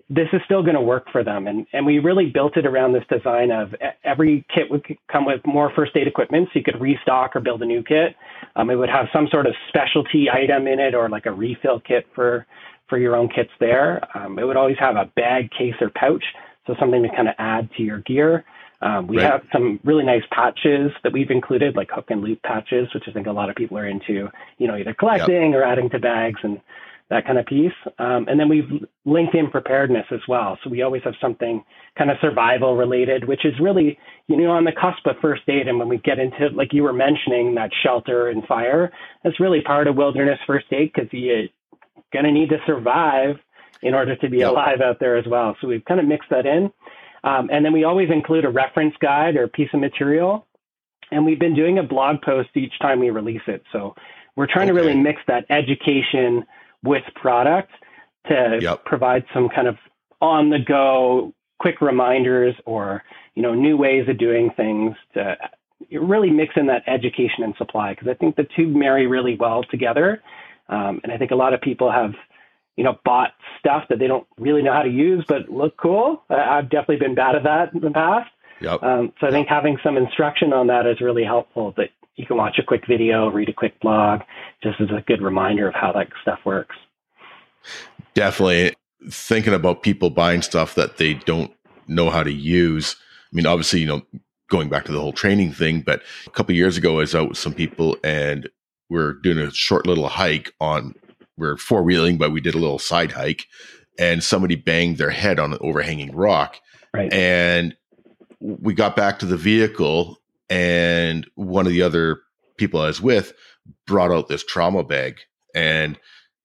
This is still going to work for them, and and we really built it around this design of every kit would come with more first aid equipment, so you could restock or build a new kit. Um, it would have some sort of specialty item in it, or like a refill kit for for your own kits there. Um, it would always have a bag, case, or pouch, so something to kind of add to your gear. Um, we right. have some really nice patches that we've included, like hook and loop patches, which I think a lot of people are into, you know, either collecting yep. or adding to bags and that kind of piece. Um, and then we've linked in preparedness as well. So we always have something kind of survival related, which is really, you know, on the cusp of first aid. And when we get into, like you were mentioning, that shelter and fire, that's really part of wilderness first aid because you're going to need to survive in order to be yep. alive out there as well. So we've kind of mixed that in. Um, and then we always include a reference guide or piece of material. And we've been doing a blog post each time we release it. So we're trying okay. to really mix that education with product to yep. provide some kind of on the go quick reminders or you know new ways of doing things to really mix in that education and supply because I think the two marry really well together um, and I think a lot of people have, you know, bought stuff that they don't really know how to use, but look cool. I've definitely been bad at that in the past. Yep. Um, so I think having some instruction on that is really helpful. That you can watch a quick video, read a quick blog, just as a good reminder of how that stuff works. Definitely thinking about people buying stuff that they don't know how to use. I mean, obviously, you know, going back to the whole training thing, but a couple years ago, I was out with some people and we're doing a short little hike on we're four wheeling, but we did a little side hike, and somebody banged their head on an overhanging rock. Right. And we got back to the vehicle, and one of the other people I was with brought out this trauma bag, and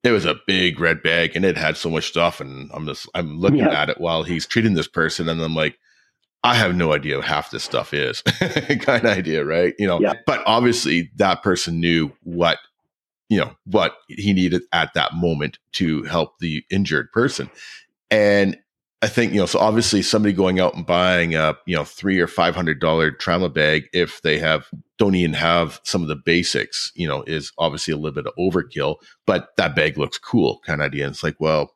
it was a big red bag, and it had so much stuff. And I'm just I'm looking yeah. at it while he's treating this person, and I'm like, I have no idea what half this stuff is, kind of idea, right? You know, yeah. but obviously that person knew what, you know, what he needed at that moment to help the injured person. And I think, you know, so obviously somebody going out and buying a, you know, three or five hundred dollar trauma bag, if they have don't even have some of the basics, you know, is obviously a little bit of overkill, but that bag looks cool kind of idea. And it's like, well,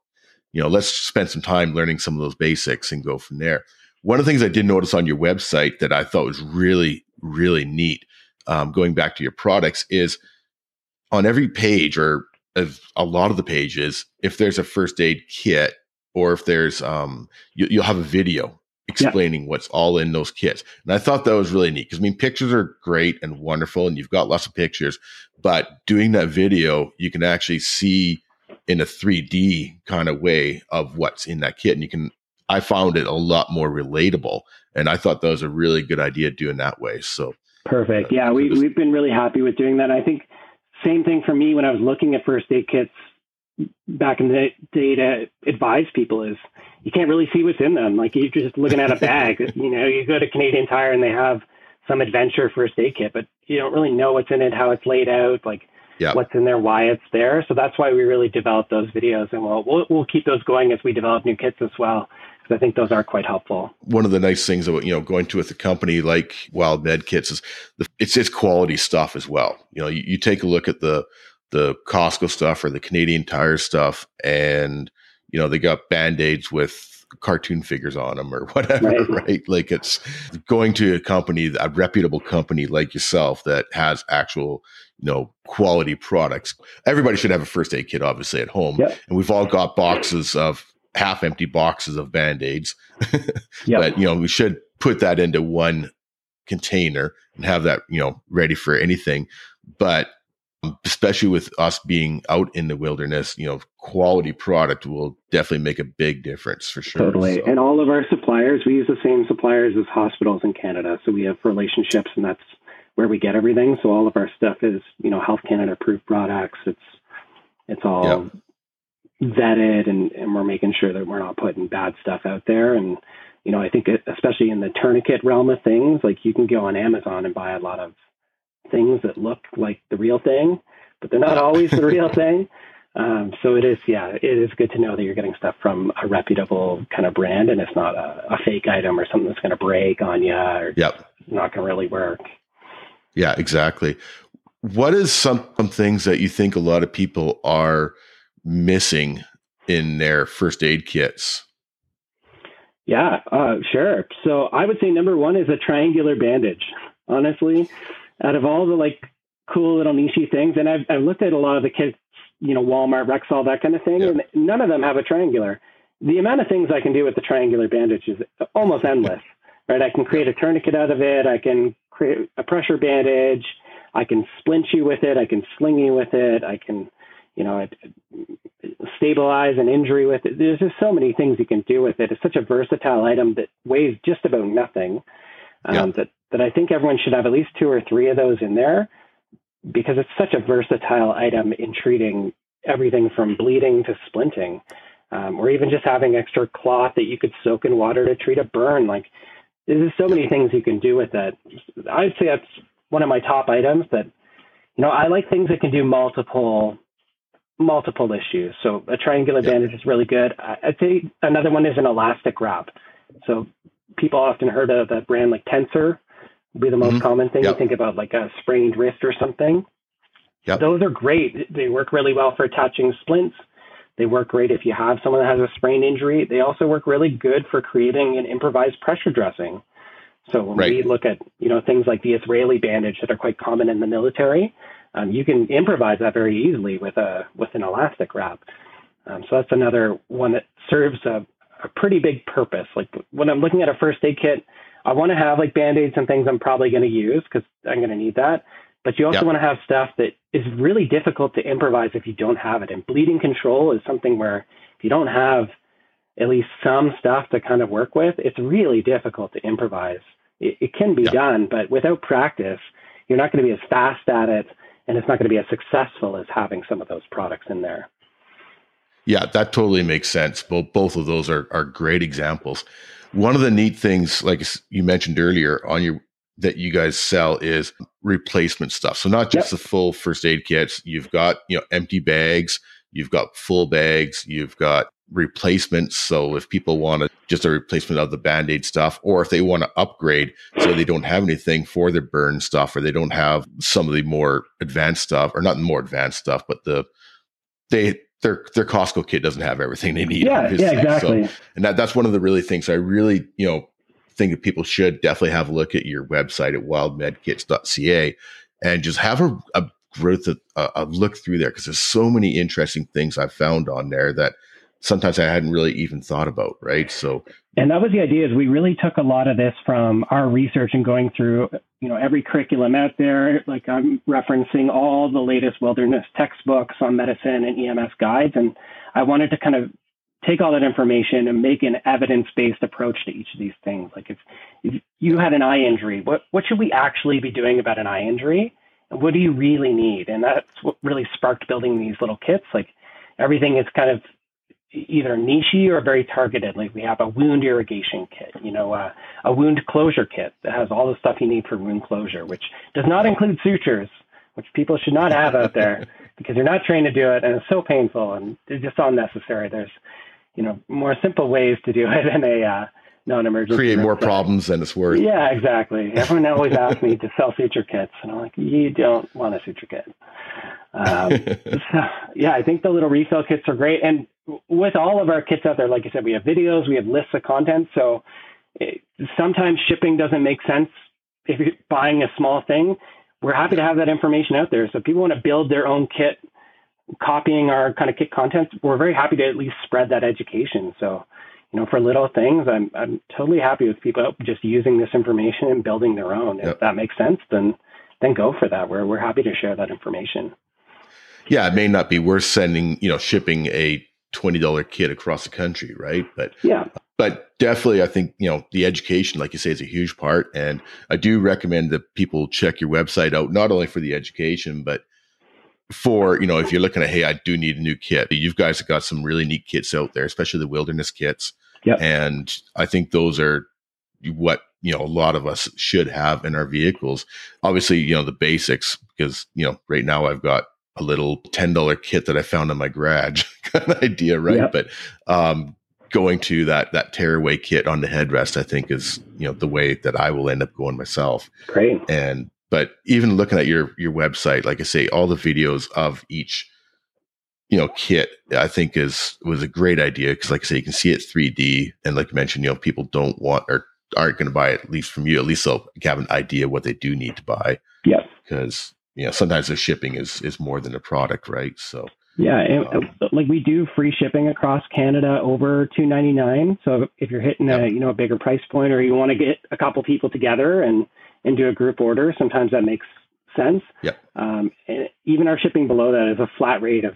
you know, let's spend some time learning some of those basics and go from there. One of the things I did notice on your website that I thought was really, really neat, um, going back to your products, is on every page or a lot of the pages, if there's a first aid kit or if there's, um, you, will have a video explaining yeah. what's all in those kits. And I thought that was really neat because I mean, pictures are great and wonderful, and you've got lots of pictures, but doing that video, you can actually see in a 3D kind of way of what's in that kit, and you can I found it a lot more relatable. And I thought that was a really good idea doing that way. So perfect. Uh, yeah, we, we've been really happy with doing that. I think same thing for me when I was looking at first aid kits back in the day to advise people is you can't really see what's in them. Like you're just looking at a bag. you know, you go to Canadian Tire and they have some adventure first aid kit, but you don't really know what's in it, how it's laid out. Like yep. what's in there, why it's there. So that's why we really developed those videos, and we'll we'll, we'll keep those going as we develop new kits as well. Because I think those are quite helpful. One of the nice things about you know going to with a company like Wild Med Kits is the, it's it's quality stuff as well. You know, you, you take a look at the the Costco stuff or the Canadian Tire stuff, and you know they got band aids with cartoon figures on them or whatever, right. right? Like it's going to a company, a reputable company like yourself that has actual, you know, quality products. Everybody should have a first aid kit, obviously, at home. Yep. And we've all got boxes of half empty boxes of band aids. yep. But, you know, we should put that into one container and have that, you know, ready for anything. But um, especially with us being out in the wilderness, you know, quality product will definitely make a big difference for sure. Totally. So. And all of our suppliers, we use the same suppliers as hospitals in Canada. So we have relationships and that's where we get everything. So all of our stuff is, you know, Health Canada approved products. It's it's all yep. Vetted and, and we're making sure that we're not putting bad stuff out there. And, you know, I think it, especially in the tourniquet realm of things, like you can go on Amazon and buy a lot of things that look like the real thing, but they're not always the real thing. Um, so it is, yeah, it is good to know that you're getting stuff from a reputable kind of brand, and it's not a, a fake item or something that's going to break on you or yep. not going to really work. Yeah, exactly. What is some, some things that you think a lot of people are missing in their first aid kits? Yeah, uh, sure. So I would say number one is a triangular bandage. Honestly, out of all the like cool little nichey things, and I've, I've looked at a lot of the kits, you know, Walmart, Rexall, that kind of thing, yeah. and none of them have a triangular. The amount of things I can do with the triangular bandage is almost endless, right? I can create a tourniquet out of it. I can create a pressure bandage. I can splint you with it. I can sling you with it. I can, you know, stabilize an injury with it. There's just so many things you can do with it. It's such a versatile item that weighs just about nothing. Um, yeah. That that I think everyone should have at least two or three of those in there because it's such a versatile item in treating everything from bleeding to splinting, um, or even just having extra cloth that you could soak in water to treat a burn. Like there's just so many things you can do with it. I'd say that's one of my top items that, you know, I like things that can do multiple multiple issues. So a triangular yeah. bandage is really good. I'd say another one is an elastic wrap. So people often heard of a brand like Tensor be the most mm-hmm. common thing. Yep. You think about like a sprained wrist or something. Yep. Those are great. They work really well for attaching splints. They work great if you have someone that has a sprain injury. They also work really good for creating an improvised pressure dressing. So when right. we look at you know things like the Israeli bandage that are quite common in the military, um, you can improvise that very easily with a with an elastic wrap. Um, so that's another one that serves a, a pretty big purpose. Like when I'm looking at a first aid kit, I want to have like band-aids and things I'm probably going to use because I'm going to need that. But you also yep. want to have stuff that is really difficult to improvise if you don't have it. And bleeding control is something where if you don't have at least some stuff to kind of work with, it's really difficult to improvise. It, it can be yep. done, but without practice, you're not going to be as fast at it, and it's not going to be as successful as having some of those products in there. Yeah, that totally makes sense. Both both of those are are great examples. One of the neat things, like you mentioned earlier, on your that you guys sell is replacement stuff. So not just yep. the full first aid kits. You've got you know empty bags. You've got full bags. You've got replacements. So if people want to, just a replacement of the band aid stuff, or if they want to upgrade so they don't have anything for their burn stuff, or they don't have some of the more advanced stuff, or not the more advanced stuff, but the they their their Costco kit doesn't have everything they need. Yeah, yeah, exactly. So, and that that's one of the really things I really you know think that people should definitely have a look at your website at wildmedkits.ca and just have a, a growth a, a look through there because there's so many interesting things I've found on there that sometimes I hadn't really even thought about. Right. So, and that was the idea is we really took a lot of this from our research and going through, you know, every curriculum out there. Like I'm referencing all the latest wilderness textbooks on medicine and EMS guides. And I wanted to kind of take all that information and make an evidence-based approach to each of these things. Like if, if you had an eye injury, what, what should we actually be doing about an eye injury? And what do you really need? And that's what really sparked building these little kits. Like everything is kind of either nichey or very targeted. Like we have a wound irrigation kit, you know, uh, a wound closure kit that has all the stuff you need for wound closure, which does not include sutures, which people should not have out there because you're not trained to do it, and it's so painful and it's just unnecessary. There's, you know, more simple ways to do it in a uh, non-emergency. Create more problems than it's worth. Yeah, exactly. Everyone always asks me to sell suture kits, and I'm like, you don't want a suture kit. Um, so, yeah, I think the little refill kits are great, and with all of our kits out there, like I said, we have videos, we have lists of content, so it, sometimes shipping doesn't make sense if you're buying a small thing we're happy to have that information out there. So if people want to build their own kit, copying our kind of kit content, we're very happy to at least spread that education. So, you know, for little things, I'm I'm totally happy with people just using this information and building their own. Yep. If that makes sense, then then go for that. We're we're happy to share that information. Yeah, it may not be worth sending, you know, shipping a twenty dollar kit across the country, right? But yeah, but definitely i think you know the education like you say is a huge part and i do recommend that people check your website out not only for the education but for you know if you're looking at hey i do need a new kit you guys have got some really neat kits out there especially the wilderness kits yep. and i think those are what you know a lot of us should have in our vehicles obviously you know the basics because you know right now i've got a little $10 kit that i found in my garage kind of idea right yep. but um going to that that tearaway kit on the headrest, I think is you know the way that I will end up going myself. Great. And but even looking at your your website, like I say, all the videos of each you know kit, I think is was a great idea because like I say, you can see it 3D, and like you mentioned, you know people don't want or aren't going to buy it at least from you. At least they'll have an idea what they do need to buy. Yeah. Because you know sometimes the shipping is is more than a product, right? So yeah, and, um, like we do free shipping across Canada over two ninety nine. So if you're hitting a you know a bigger price point, or you want to get a couple people together and and do a group order, sometimes that makes sense. Yep. Um, and even our shipping below that is a flat rate of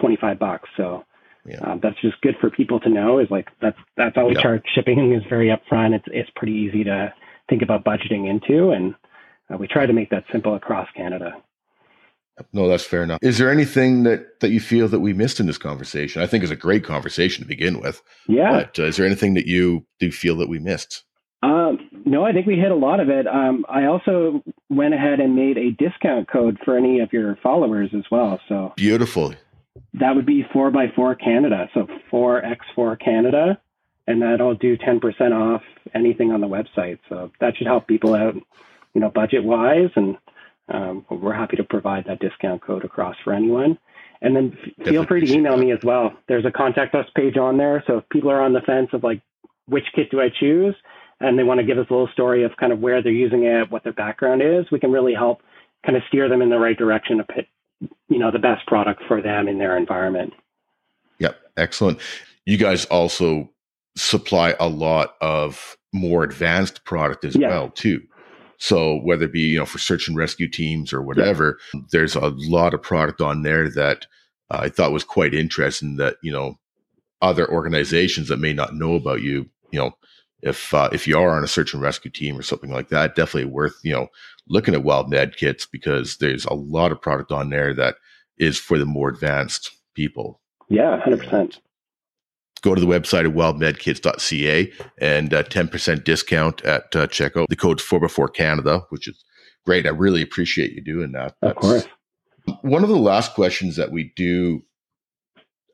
twenty five bucks. So yeah. uh, that's just good for people to know. Is like that's that's all we yep. charge. Shipping is very upfront. It's it's pretty easy to think about budgeting into, and uh, we try to make that simple across Canada. No, that's fair enough. Is there anything that that you feel that we missed in this conversation? I think it's a great conversation to begin with. Yeah. But uh, is there anything that you do feel that we missed? Um, no, I think we hit a lot of it. Um, I also went ahead and made a discount code for any of your followers as well. So beautiful. That would be four by four Canada. So four X four Canada, and that'll do ten percent off anything on the website. So that should help people out, you know, budget wise and um, we're happy to provide that discount code across for anyone. And then feel free to email me as well. There's a contact us page on there. So if people are on the fence of like, which kit do I choose? And they want to give us a little story of kind of where they're using it, what their background is, we can really help kind of steer them in the right direction to put, you know, the best product for them in their environment. Yep. Excellent. You guys also supply a lot of more advanced product as well, too. So whether it be, you know, for search and rescue teams or whatever, yeah. there's a lot of product on there that uh, I thought was quite interesting that, you know, other organizations that may not know about you, you know, if uh, if you are on a search and rescue team or something like that, definitely worth, you know, looking at Wild Med kits because there's a lot of product on there that is for the more advanced people. Yeah, 100% go to the website at wildmedkits.ca and uh, 10% discount at uh, checkout. The code's 4x4 Canada, which is great. I really appreciate you doing that. That's, of course. One of the last questions that we do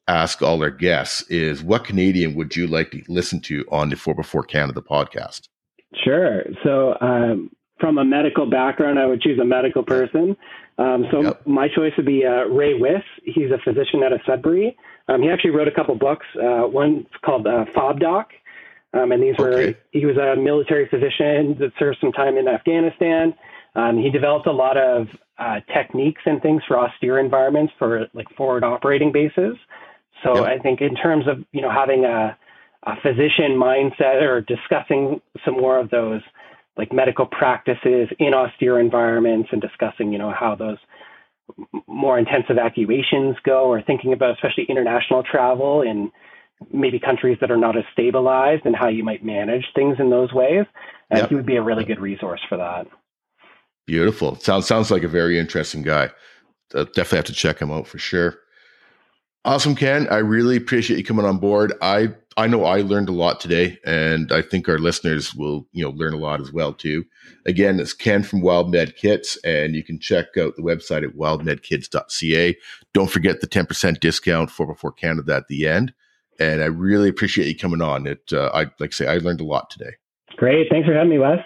ask all our guests is what Canadian would you like to listen to on the 4x4 Canada podcast? Sure. So, um, from a medical background, I would choose a medical person. Um, so, yep. my choice would be uh, Ray Wiss. He's a physician out of Sudbury. Um, he actually wrote a couple books. Uh, one's called uh, FOB Doc, um, and these okay. were he was a military physician that served some time in Afghanistan. Um, he developed a lot of uh, techniques and things for austere environments for like forward operating bases. So yep. I think in terms of you know having a, a physician mindset or discussing some more of those like medical practices in austere environments and discussing you know how those more intense evacuations go, or thinking about especially international travel in maybe countries that are not as stabilized and how you might manage things in those ways. And yep. he would be a really good resource for that. Beautiful. Sounds sounds like a very interesting guy. Uh, definitely have to check him out for sure. Awesome, Ken. I really appreciate you coming on board. I I know I learned a lot today, and I think our listeners will, you know, learn a lot as well too. Again, it's Ken from Wild Med Kits, and you can check out the website at wildmedkits.ca. Don't forget the ten percent discount for before Canada at the end. And I really appreciate you coming on. It, uh, I like I say, I learned a lot today. Great, thanks for having me, Wes.